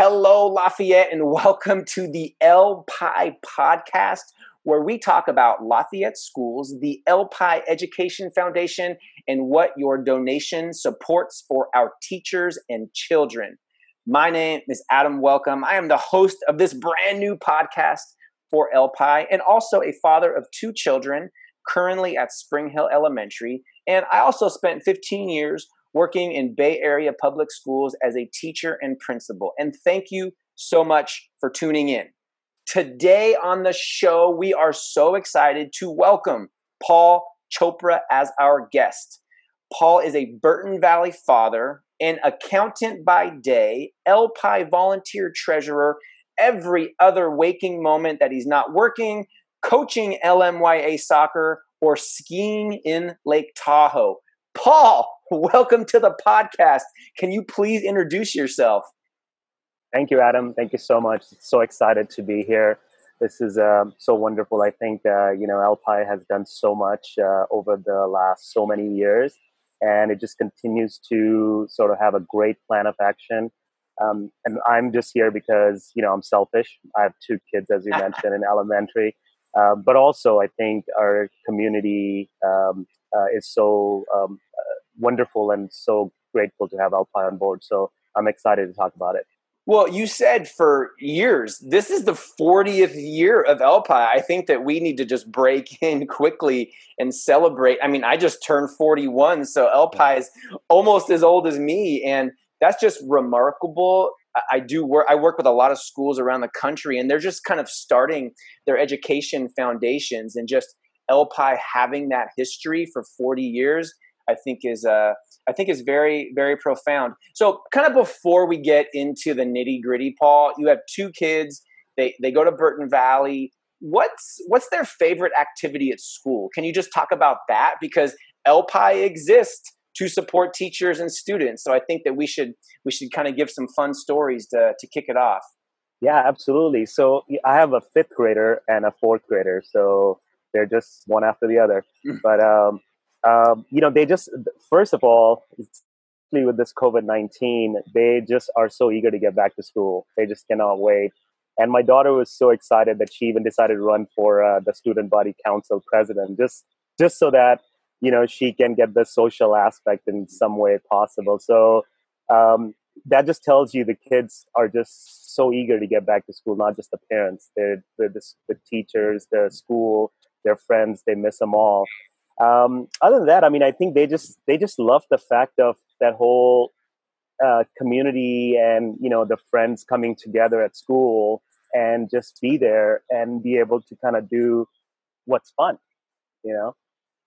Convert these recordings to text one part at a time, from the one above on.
Hello, Lafayette, and welcome to the LPIE podcast, where we talk about Lafayette schools, the LPIE Education Foundation, and what your donation supports for our teachers and children. My name is Adam Welcome. I am the host of this brand new podcast for LPIE and also a father of two children currently at Spring Hill Elementary. And I also spent 15 years working in Bay Area public schools as a teacher and principal. And thank you so much for tuning in. Today on the show, we are so excited to welcome Paul Chopra as our guest. Paul is a Burton Valley father, an accountant by day, LPI volunteer treasurer every other waking moment that he's not working, coaching LMYA soccer, or skiing in Lake Tahoe. Paul, welcome to the podcast. Can you please introduce yourself? Thank you, Adam. Thank you so much. So excited to be here. This is uh, so wonderful. I think uh, you know LPIE has done so much uh, over the last so many years, and it just continues to sort of have a great plan of action. Um, and I'm just here because you know I'm selfish. I have two kids, as you mentioned, in elementary. Uh, but also, I think our community um, uh, is so um, wonderful and so grateful to have LPIE on board. So I'm excited to talk about it. Well, you said for years, this is the 40th year of LPIE. I think that we need to just break in quickly and celebrate. I mean, I just turned 41, so LPIE is almost as old as me. And that's just remarkable. I do work, I work with a lot of schools around the country, and they're just kind of starting their education foundations and just LPIE having that history for 40 years I think is uh, I think is very very profound. So, kind of before we get into the nitty gritty, Paul, you have two kids. They they go to Burton Valley. What's what's their favorite activity at school? Can you just talk about that? Because LPIE exists to support teachers and students. So I think that we should we should kind of give some fun stories to to kick it off. Yeah, absolutely. So I have a fifth grader and a fourth grader. So they're just one after the other. Mm. but um, um, you know, they just first of all, with this COVID nineteen, they just are so eager to get back to school. They just cannot wait. And my daughter was so excited that she even decided to run for uh, the student body council president, just just so that you know she can get the social aspect in some way possible. So um, that just tells you the kids are just so eager to get back to school, not just the parents. They're, they're the, the teachers, the school, their friends. They miss them all um, other than that, I mean, I think they just they just love the fact of that whole uh, community and you know the friends coming together at school and just be there and be able to kind of do what's fun, you know.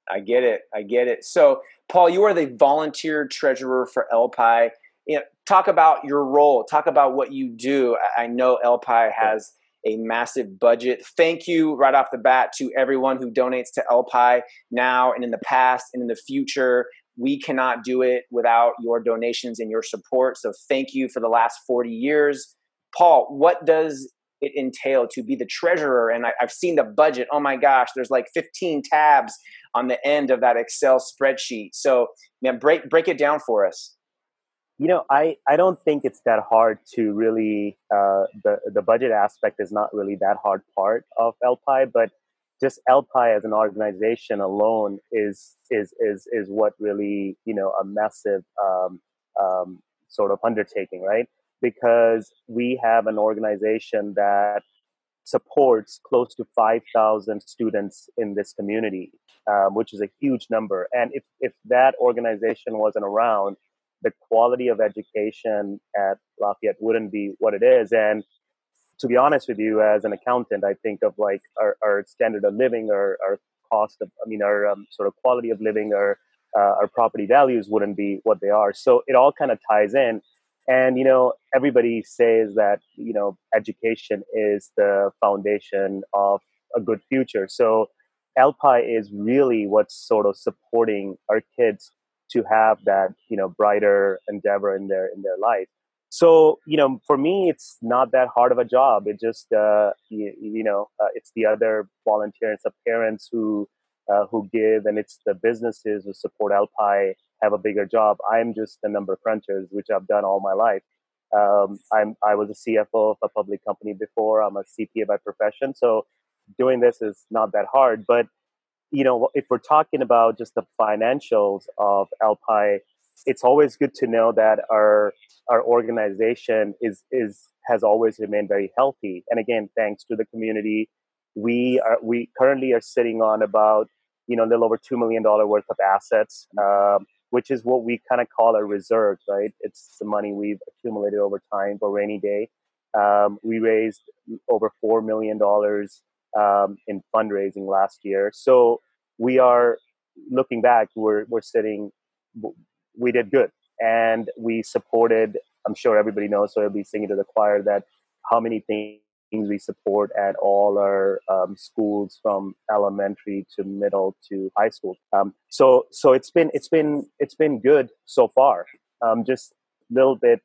I get it. I get it. So, Paul, you are the volunteer treasurer for LPIE. You know, talk about your role. Talk about what you do. I know LPIE has a massive budget. Thank you right off the bat to everyone who donates to LPI now and in the past and in the future. We cannot do it without your donations and your support. So thank you for the last 40 years. Paul, what does it entail to be the treasurer? And I, have seen the budget. Oh my gosh, there's like 15 tabs on the end of that Excel spreadsheet. So, man, break break it down for us you know i i don't think it's that hard to really uh, the the budget aspect is not really that hard part of LPIE, but just El Pi as an organization alone is is is is what really you know a massive um, um, sort of undertaking right? Because we have an organization that supports close to 5000 students in this community um, which is a huge number. And if if that organization wasn't around the quality of education at Lafayette wouldn't be what it is. And to be honest with you, as an accountant, I think of like our, our standard of living or our cost of, I mean, our um, sort of quality of living or uh, our property values wouldn't be what they are. So it all kind of ties in. And, you know, everybody says that, you know, education is the foundation of a good future. So LPIE is really what's sort of supporting our kids to have that you know brighter endeavor in their in their life so you know for me it's not that hard of a job it just uh, you, you know uh, it's the other volunteers the parents who uh, who give and it's the businesses who support El Pi have a bigger job i'm just the number crunchers which i've done all my life Um, I'm I was a CFO of a public company before. I'm a CPA by profession, so doing this is not that hard. But you know, if we're talking about just the financials of LPI, it's always good to know that our our organization is is has always remained very healthy. And again, thanks to the community, we are we currently are sitting on about you know a little over two million dollar worth of assets, um, which is what we kind of call a reserve, right? It's the money we've accumulated over time for rainy day. Um, we raised over four million dollars um, in fundraising last year, so we are looking back. We're we're sitting. We did good, and we supported. I'm sure everybody knows, so I'll be singing to the choir that how many things we support at all our um, schools from elementary to middle to high school. Um, so so it's been it's been it's been good so far. Um, just a little bit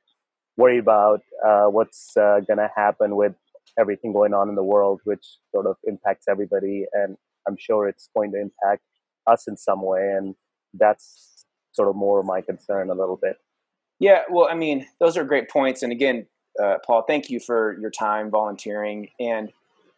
worried about uh, what's uh, going to happen with everything going on in the world, which sort of impacts everybody, and I'm sure it's going to impact us in some way, and that's sort of more my concern a little bit. Yeah, well, I mean, those are great points, and again, uh, Paul, thank you for your time volunteering. And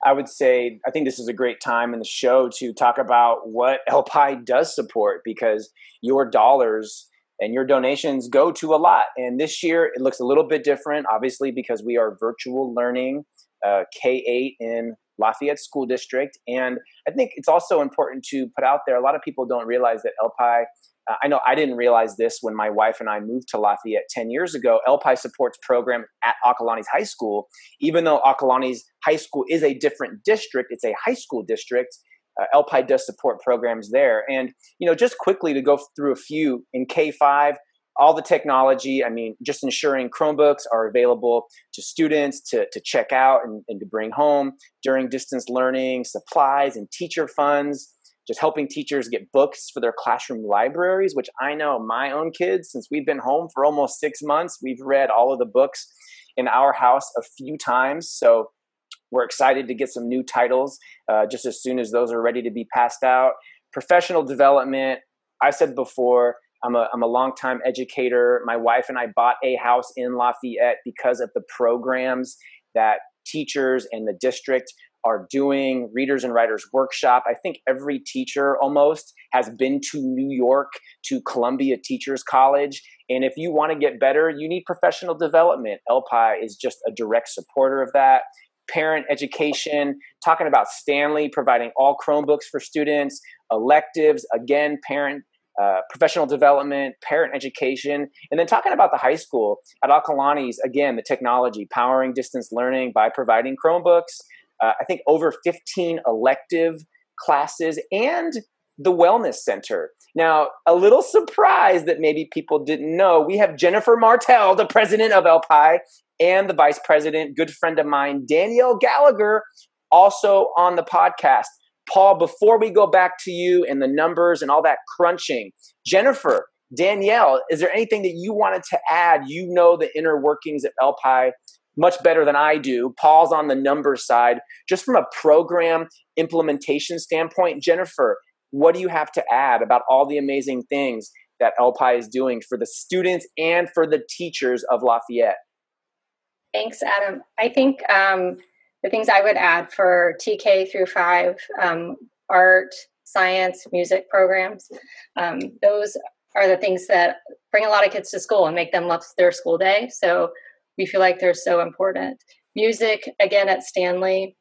I would say I think this is a great time in the show to talk about what LPI does support because your dollars and your donations go to a lot. And this year it looks a little bit different, obviously, because we are virtual learning uh, K 8 in Lafayette School District. And I think it's also important to put out there a lot of people don't realize that LPI uh, I know I didn't realize this when my wife and I moved to Lafayette 10 years ago. LPI supports program at Acalanes High School. Even though Acalanes High School is a different district, it's a high school district. Uh, LPI does support programs there. And, you know, just quickly to go through a few in K5, all the technology, I mean, just ensuring Chromebooks are available to students to, to check out and, and to bring home during distance learning, supplies and teacher funds just helping teachers get books for their classroom libraries, which I know my own kids, since we've been home for almost six months, we've read all of the books in our house a few times. So we're excited to get some new titles uh, just as soon as those are ready to be passed out. Professional development, I said before, I'm a, I'm a longtime educator. My wife and I bought a house in Lafayette because of the programs that teachers and the district are doing readers and writers workshop. I think every teacher almost has been to new york to columbia teachers college. And if you want to get better you need professional development. Lpi is just a direct supporter of that. Parent education talking about stanley providing all chromebooks for students. Electives again parent uh, professional development, parent education, and then talking about the high school at Acalanes, again, the technology, powering distance learning by providing Chromebooks, uh, I think over 15 elective classes and the wellness center. Now, a little surprised that maybe people didn't know, we have Jennifer Martell, the president of LPI, and the vice president, good friend of mine, Danielle Gallagher, also on the podcast. Paul, before we go back to you and the numbers and all that crunching, Jennifer, Danielle, is there anything that you wanted to add? You know the inner workings of LPI much better than I do. Paul's on the numbers side. Just from a program implementation standpoint, Jennifer, what do you have to add about all the amazing things that LPI is doing for the students and for the teachers of Lafayette? Thanks, Adam. I think um, the things I would add for TK through five um, art, science, music programs, um, those are the things that bring a lot of kids to school and make them love their school day. So we feel like they're so important. Music, again, at Stanley,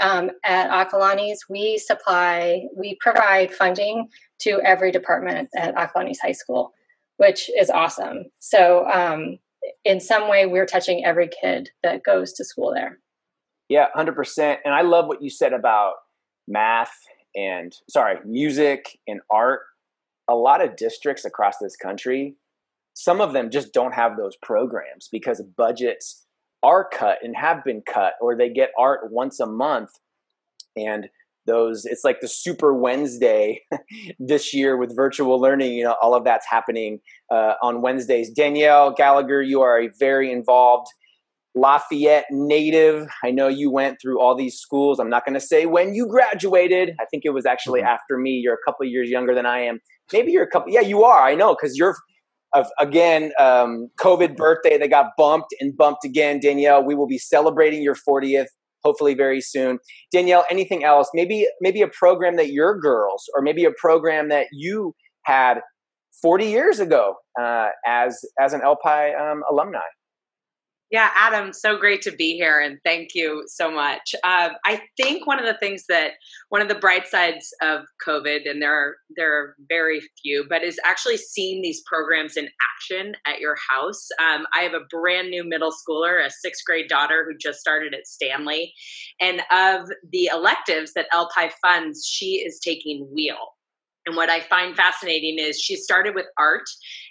um, at Acalanes, we supply, we provide funding to every department at Acalanes High School, which is awesome. So, um, in some way, we're touching every kid that goes to school there. Yeah, 100%. And I love what you said about math and, sorry, music and art. A lot of districts across this country some of them just don't have those programs because budgets are cut and have been cut, or they get art once a month. And those, it's like the Super Wednesday this year with virtual learning. You know, all of that's happening uh, on Wednesdays. Danielle Gallagher, you are very involved Lafayette native. I know you went through all these schools. I'm not going to say when you graduated. I think it was actually mm-hmm. after me. You're a couple years younger than I am. Maybe you're a couple. Yeah, you are. I know because you're of again um, COVID birthday that got bumped and bumped again. Danielle, we will be celebrating your 40th hopefully very soon. Danielle, anything else? Maybe maybe a program that your girls, or maybe a program that you had 40 years ago uh, as as an LPI um, alumni. Yeah, Adam, so great to be here, and thank you so much. Um, I think one of the things that one of the bright sides of COVID, and there are there are very few, but is actually seeing these programs in action at your house. Um, I have a brand new middle schooler, a sixth grade daughter who just started at Stanley, and of the electives that LPI funds, she is taking wheel. And what I find fascinating is she started with art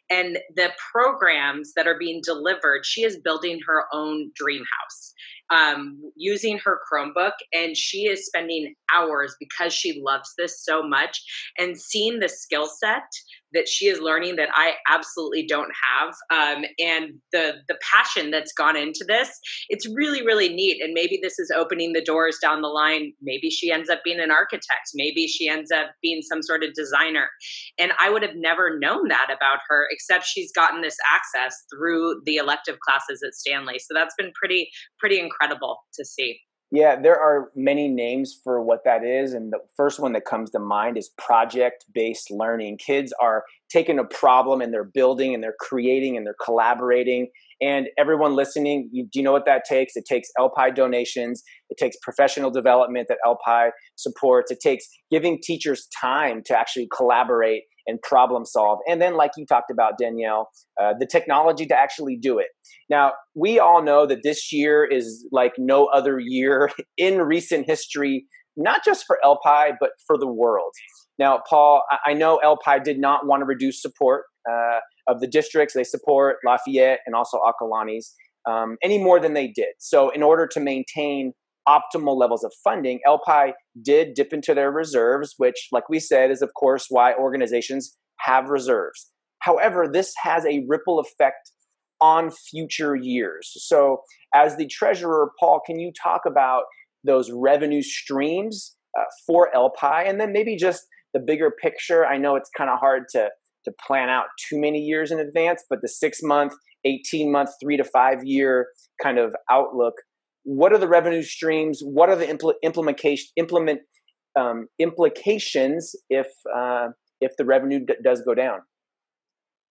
and the programs that are being delivered, she is building her own dream house um, using her Chromebook, and she is spending hours because she loves this so much and seeing the skill set that she is learning that I absolutely don't have, um, and the the passion that's gone into this. It's really really neat, and maybe this is opening the doors down the line. Maybe she ends up being an architect. Maybe she ends up being some sort of designer, and I would have never known that about her except she's gotten this access through the elective classes at Stanley. So that's been pretty pretty incredible to see. Yeah, there are many names for what that is. And the first one that comes to mind is project based learning. Kids are taking a problem and they're building and they're creating and they're collaborating. And everyone listening, you, do you know what that takes? It takes LPI donations, it takes professional development that LPI supports, it takes giving teachers time to actually collaborate and problem solve. And then, like you talked about, Danielle, uh, the technology to actually do it. Now, we all know that this year is like no other year in recent history, not just for LPI, but for the world. Now, Paul, I know LPI did not want to reduce support uh, of the districts. They support Lafayette and also Acalanes um, any more than they did. So, in order to maintain optimal levels of funding, LPI did dip into their reserves, which, like we said, is of course why organizations have reserves. However, this has a ripple effect on future years. So, as the treasurer, Paul, can you talk about those revenue streams uh, for LPI and then maybe just the bigger picture? I know it's kind of hard to, to plan out too many years in advance, but the six month, 18 month, three to five year kind of outlook what are the revenue streams? What are the impl- implementation implement um, implications if uh, if the revenue d- does go down?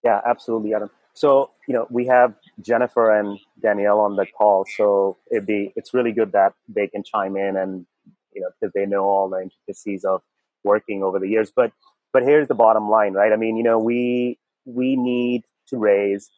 Yeah, absolutely, Adam. So you know we have Jennifer and Danielle on the call, so it'd be it's really good that they can chime in and you know because they know all the intricacies of working over the years. But but here's the bottom line, right? I mean, you know, we we need to raise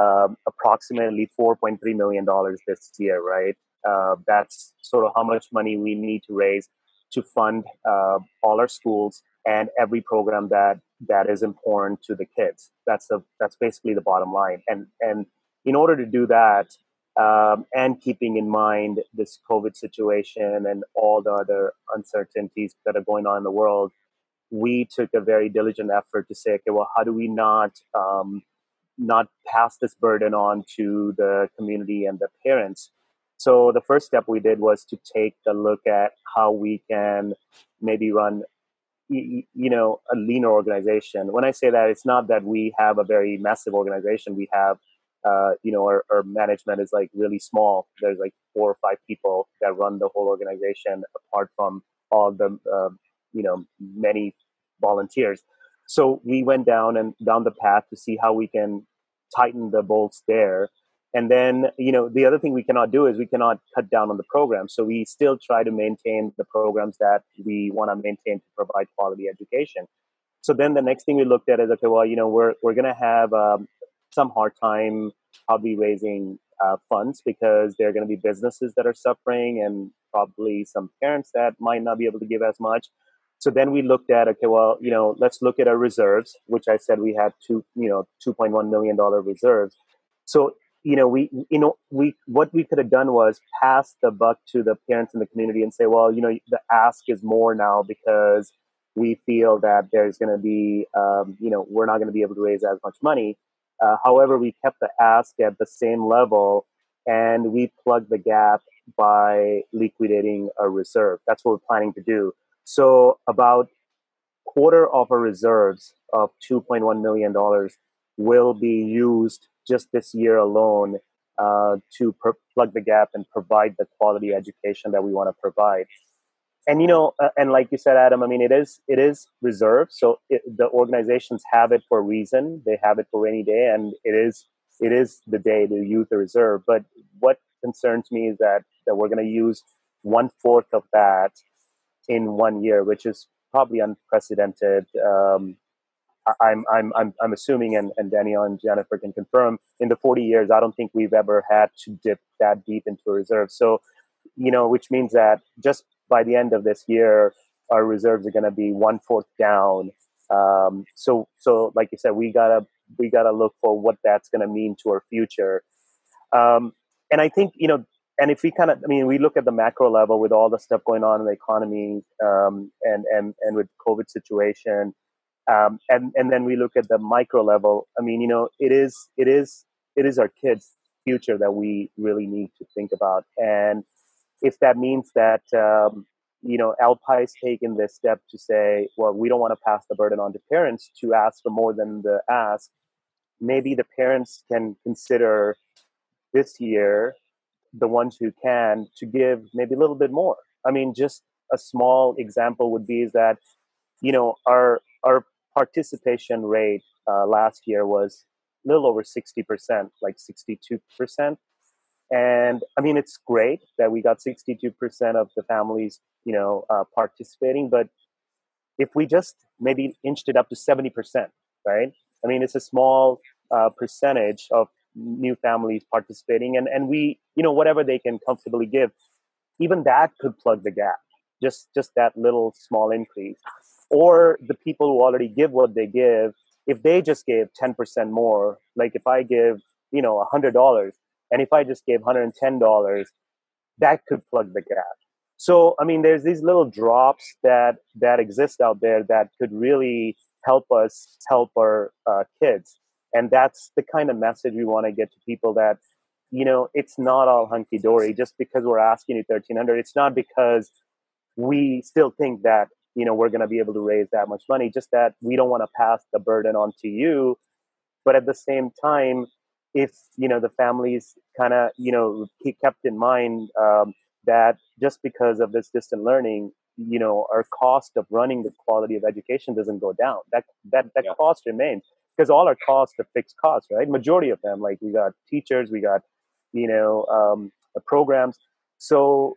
um, approximately 4.3 million dollars this year, right? Uh, that's sort of how much money we need to raise to fund uh, all our schools and every program that that is important to the kids. That's the that's basically the bottom line. And and in order to do that, um, and keeping in mind this COVID situation and all the other uncertainties that are going on in the world, we took a very diligent effort to say, okay, well, how do we not um, not pass this burden on to the community and the parents? So the first step we did was to take a look at how we can maybe run, you know, a leaner organization. When I say that, it's not that we have a very massive organization. We have, uh, you know, our, our management is like really small. There's like four or five people that run the whole organization, apart from all the, uh, you know, many volunteers. So we went down and down the path to see how we can tighten the bolts there and then, you know, the other thing we cannot do is we cannot cut down on the program. So we still try to maintain the programs that we want to maintain to provide quality education. So then the next thing we looked at is okay, well, you know, we're we're going to have um, some hard time probably raising uh, funds because there are going to be businesses that are suffering and probably some parents that might not be able to give as much. So then we looked at okay, well, you know, let's look at our reserves, which I said we had two, you know, two point one million dollar reserves. So you know, we, you know, we, what we could have done was pass the buck to the parents in the community and say, well, you know, the ask is more now because we feel that there's going to be, um, you know, we're not going to be able to raise as much money. Uh, however, we kept the ask at the same level and we plugged the gap by liquidating a reserve. That's what we're planning to do. So about quarter of our reserves of $2.1 million will be used just this year alone uh, to per- plug the gap and provide the quality education that we want to provide. And you know, uh, and like you said, Adam, I mean, it is it is reserved, so it, the organizations have it for a reason. They have it for any day, and it is it is the day to use the reserve. But what concerns me is that that we're going to use one fourth of that in one year, which is probably unprecedented. Um, I'm, I'm, I'm, I'm assuming, and, and Danielle and Jennifer can confirm, in the 40 years, I don't think we've ever had to dip that deep into a reserve. So, you know, which means that just by the end of this year, our reserves are going to be one fourth down. Um, so, so like you said, we gotta we gotta look for what that's going to mean to our future. Um, and I think you know and if we kind of, I mean, we look at the macro level with all the stuff going on in the economy um, and and and with COVID situation, um, and and then we look at the micro level. I mean, you know, it is it is it is our kids' future that we really need to think about, and if that means that um, you know LPIE's taken this step to say, well, we don't want to pass the burden on to parents to ask for more than the ask. Maybe the parents can consider this year the ones who can to give maybe a little bit more. I mean, just a small example would be is that you know our our participation rate uh, last year was a little over 60%, like 62%. And I mean, it's great that we got 62% of the families, you know, uh, participating. But if we just maybe inched it up to 70%, right? I mean, it's a small uh, percentage of new families participating and and we you know whatever they can comfortably give even that could plug the gap just just that little small increase or the people who already give what they give if they just gave 10% more like if i give you know $100 and if i just gave $110 that could plug the gap. So i mean there's these little drops that that exist out there that could really help us help our uh, kids. And that's the kind of message we want to get to people that you know it's not all hunky dory just because we're asking you 1300 it's not because we still think that you know we're going to be able to raise that much money just that we don't want to pass the burden on to you but at the same time if you know the families kind of you know keep kept in mind um, that just because of this distant learning you know our cost of running the quality of education doesn't go down that that that yeah. cost remains because all our costs are fixed costs, right? Majority of them, like we got teachers, we got, you know, um, programs. So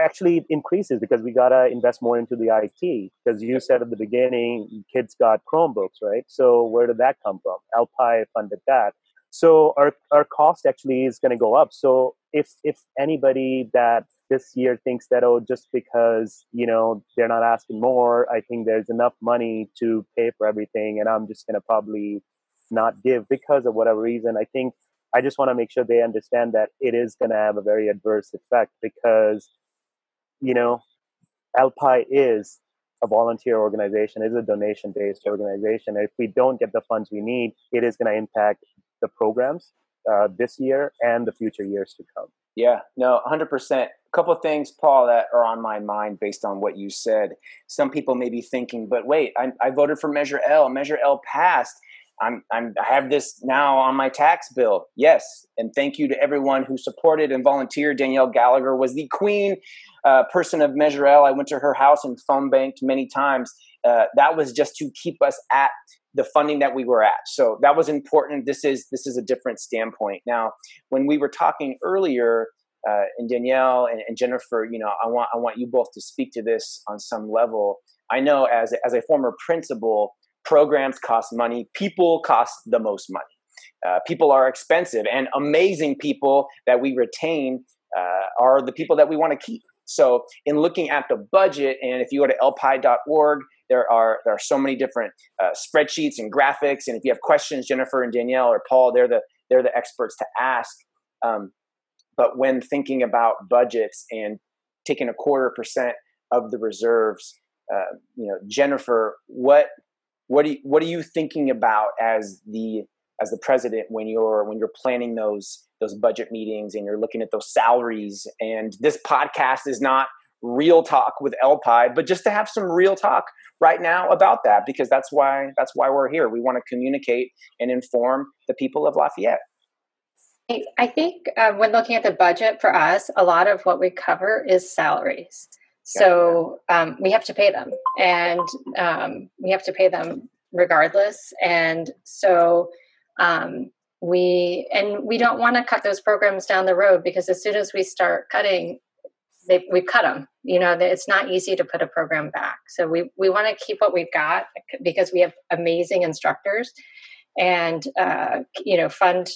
actually it increases because we got to invest more into the IT. Because you said at the beginning, kids got Chromebooks, right? So where did that come from? LPIE funded that. So our, our cost actually is going to go up. So if, if anybody that this year thinks that oh just because you know they're not asking more i think there's enough money to pay for everything and i'm just going to probably not give because of whatever reason i think i just want to make sure they understand that it is going to have a very adverse effect because you know LPIE is a volunteer organization is a donation based organization if we don't get the funds we need it is going to impact the programs uh, this year and the future years to come yeah, no, 100%. A couple of things, Paul, that are on my mind based on what you said. Some people may be thinking, but wait, I, I voted for Measure L. Measure L passed. I'm, I'm, I have this now on my tax bill. Yes. And thank you to everyone who supported and volunteered. Danielle Gallagher was the queen uh, person of Measure L. I went to her house and phone banked many times. Uh, that was just to keep us at the funding that we were at. So that was important. This is this is a different standpoint. Now, when we were talking earlier, uh, and Danielle and, and, Jennifer, you know, I want I want you both to speak to this on some level. I know as as a former principal, programs cost money. People cost the most money. Uh, people are expensive, and amazing people that we retain uh, are the people that we want to keep. So, in looking at the budget, and if you go to lpi.org, there are there are so many different uh, spreadsheets and graphics. And if you have questions, Jennifer and Danielle or Paul, they're the they're the experts to ask. Um, but when thinking about budgets and taking a quarter percent of the reserves, uh, you know, Jennifer, what what do you, what are you thinking about as the as the president when you're when you're planning those those budget meetings and you're looking at those salaries and this podcast is not real talk with LPI, but just to have some real talk right now about that because that's why that's why we're here. We want to communicate and inform the people of Lafayette. I think uh, when looking at the budget for us, a lot of what we cover is salaries. So um, we have to pay them, and um, we have to pay them regardless. And so um, we and we don't want to cut those programs down the road because as soon as we start cutting, they, we cut them. You know, it's not easy to put a program back. So we we want to keep what we've got because we have amazing instructors, and uh, you know, fund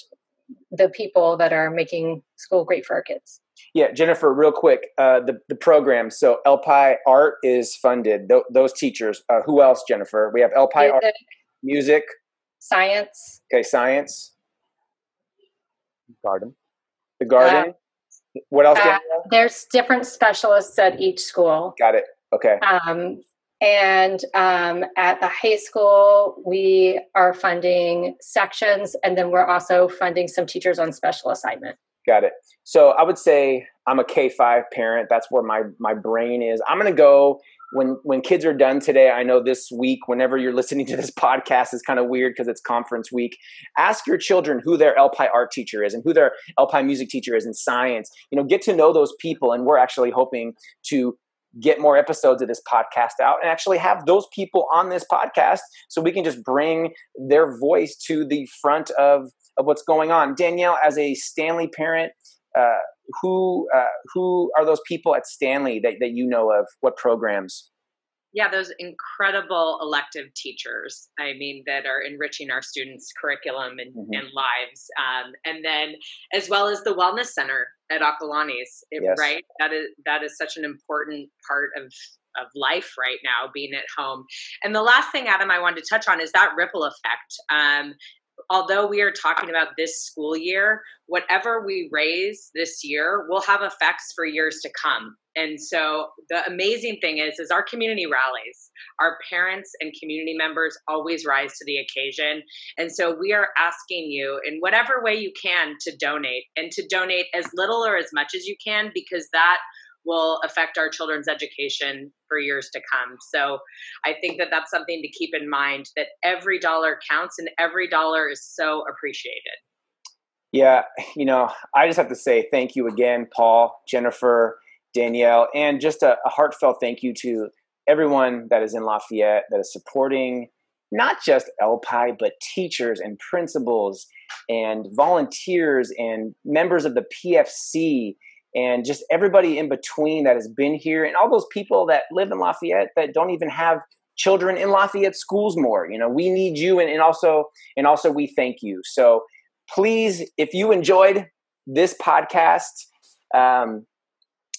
the people that are making school great for our kids. Yeah, Jennifer, real quick, uh, the the program. So LPI Art is funded. Th- those teachers. Uh, who else, Jennifer? We have LPI music, Art, music, science. Okay, science. Garden. The garden. Uh, what else? Uh, there's different specialists at each school. Got it. Okay. Um, and um, at the high school, we are funding sections, and then we're also funding some teachers on special assignment. Got it. So I would say I'm a K five parent. That's where my my brain is. I'm gonna go when when kids are done today. I know this week, whenever you're listening to this podcast, is kind of weird because it's conference week. Ask your children who their LPI art teacher is and who their LPI music teacher is in science. You know, get to know those people, and we're actually hoping to get more episodes of this podcast out and actually have those people on this podcast so we can just bring their voice to the front of, of what's going on. Danielle, as a Stanley parent, uh, who uh, who are those people at Stanley that, that you know of? What programs? yeah those incredible elective teachers i mean that are enriching our students curriculum and, mm-hmm. and lives um, and then as well as the wellness center at Acalanes, yes. right that is that is such an important part of of life right now being at home and the last thing adam i wanted to touch on is that ripple effect um, although we are talking about this school year, whatever we raise this year will have effects for years to come. And so the amazing thing is is our community rallies. Our parents and community members always rise to the occasion. And so we are asking you in whatever way you can to donate and to donate as little or as much as you can because that will affect our children's education for years to come. So I think that that's something to keep in mind that every dollar counts and every dollar is so appreciated. Yeah, you know, I just have to say thank you again, Paul, Jennifer, Danielle, and just a, a heartfelt thank you to everyone that is in Lafayette that is supporting not just LPI, but teachers and principals and volunteers and members of the PFC and just everybody in between that has been here and all those people that live in Lafayette that don't even have children in Lafayette schools more. You know, we need you and, and also and also we thank you. So please, if you enjoyed this podcast, um,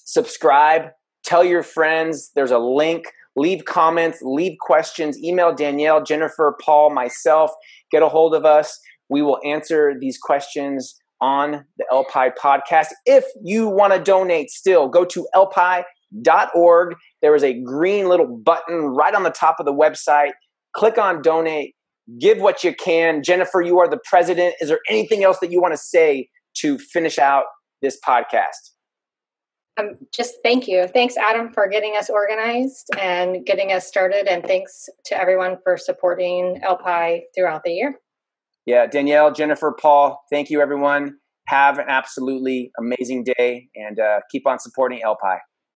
subscribe, tell your friends. There's a link. Leave comments, leave questions, email Danielle, Jennifer, Paul, myself. Get a hold of us. We will answer these questions on the LPI podcast. If you want to donate still, go to lpi.org. There is a green little button right on the top of the website. Click on donate. Give what you can. Jennifer, you are the president. Is there anything else that you want to say to finish out this podcast? Um, just thank you. Thanks, Adam, for getting us organized and getting us started. And thanks to everyone for supporting LPI throughout the year. Yeah, Danielle, Jennifer, Paul, thank you, everyone. Have an absolutely amazing day and uh, keep on supporting LPI.